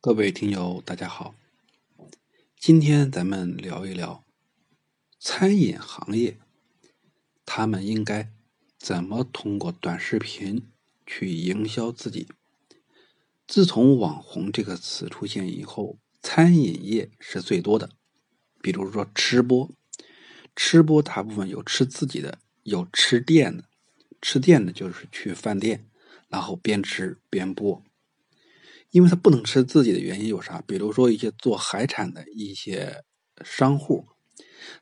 各位听友，大家好。今天咱们聊一聊餐饮行业，他们应该怎么通过短视频去营销自己。自从“网红”这个词出现以后，餐饮业是最多的。比如说吃播，吃播大部分有吃自己的，有吃店的。吃店的就是去饭店，然后边吃边播。因为他不能吃自己的原因有啥？比如说一些做海产的一些商户，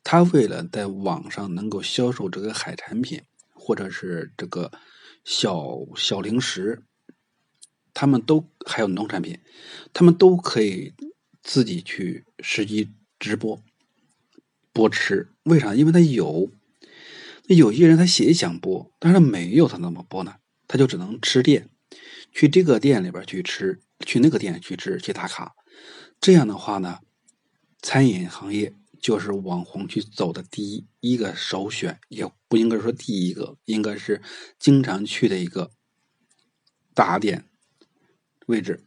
他为了在网上能够销售这个海产品，或者是这个小小零食，他们都还有农产品，他们都可以自己去实际直播播吃。为啥？因为他有。那有些人他也想播，但是没有他怎么播呢？他就只能吃店，去这个店里边去吃。去那个店去吃去打卡，这样的话呢，餐饮行业就是网红去走的第一一个首选，也不应该说第一个，应该是经常去的一个打点位置。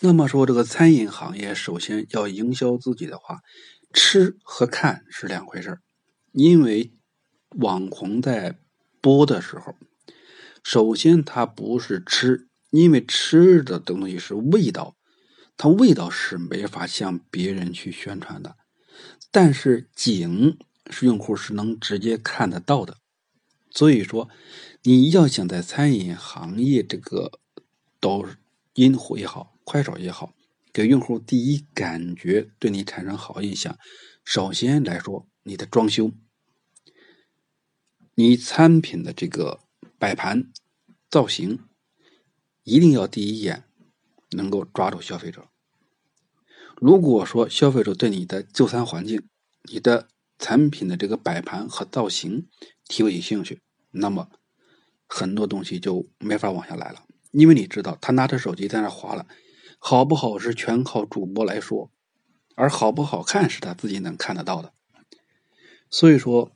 那么说这个餐饮行业，首先要营销自己的话，吃和看是两回事因为网红在播的时候，首先他不是吃。因为吃的东西是味道，它味道是没法向别人去宣传的，但是景是用户是能直接看得到的，所以说你要想在餐饮行业这个抖音火也好，快手也好，给用户第一感觉对你产生好印象，首先来说你的装修，你餐品的这个摆盘造型。一定要第一眼能够抓住消费者。如果说消费者对你的就餐环境、你的产品的这个摆盘和造型提不起兴趣，那么很多东西就没法往下来了。因为你知道，他拿着手机在那划了，好不好是全靠主播来说，而好不好看是他自己能看得到的。所以说，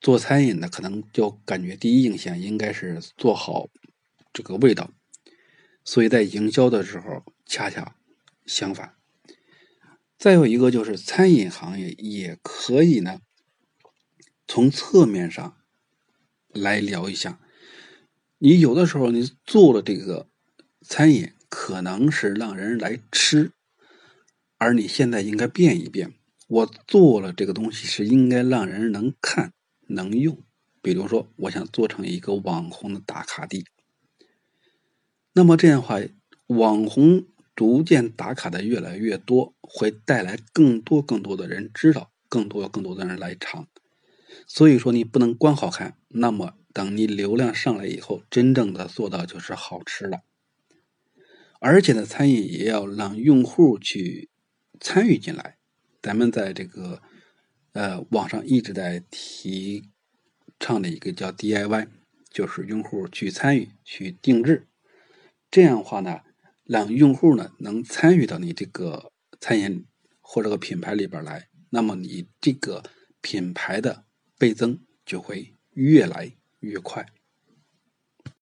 做餐饮的可能就感觉第一印象应该是做好这个味道。所以在营销的时候，恰恰相反。再有一个就是餐饮行业也可以呢，从侧面上来聊一下。你有的时候你做了这个餐饮，可能是让人来吃，而你现在应该变一变。我做了这个东西是应该让人能看能用。比如说，我想做成一个网红的打卡地。那么这样的话，网红逐渐打卡的越来越多，会带来更多更多的人知道，更多更多的人来尝。所以说，你不能光好看。那么，等你流量上来以后，真正的做到就是好吃了。而且呢，餐饮也要让用户去参与进来。咱们在这个呃网上一直在提倡的一个叫 DIY，就是用户去参与去定制。这样的话呢，让用户呢能参与到你这个餐饮或者个品牌里边来，那么你这个品牌的倍增就会越来越快。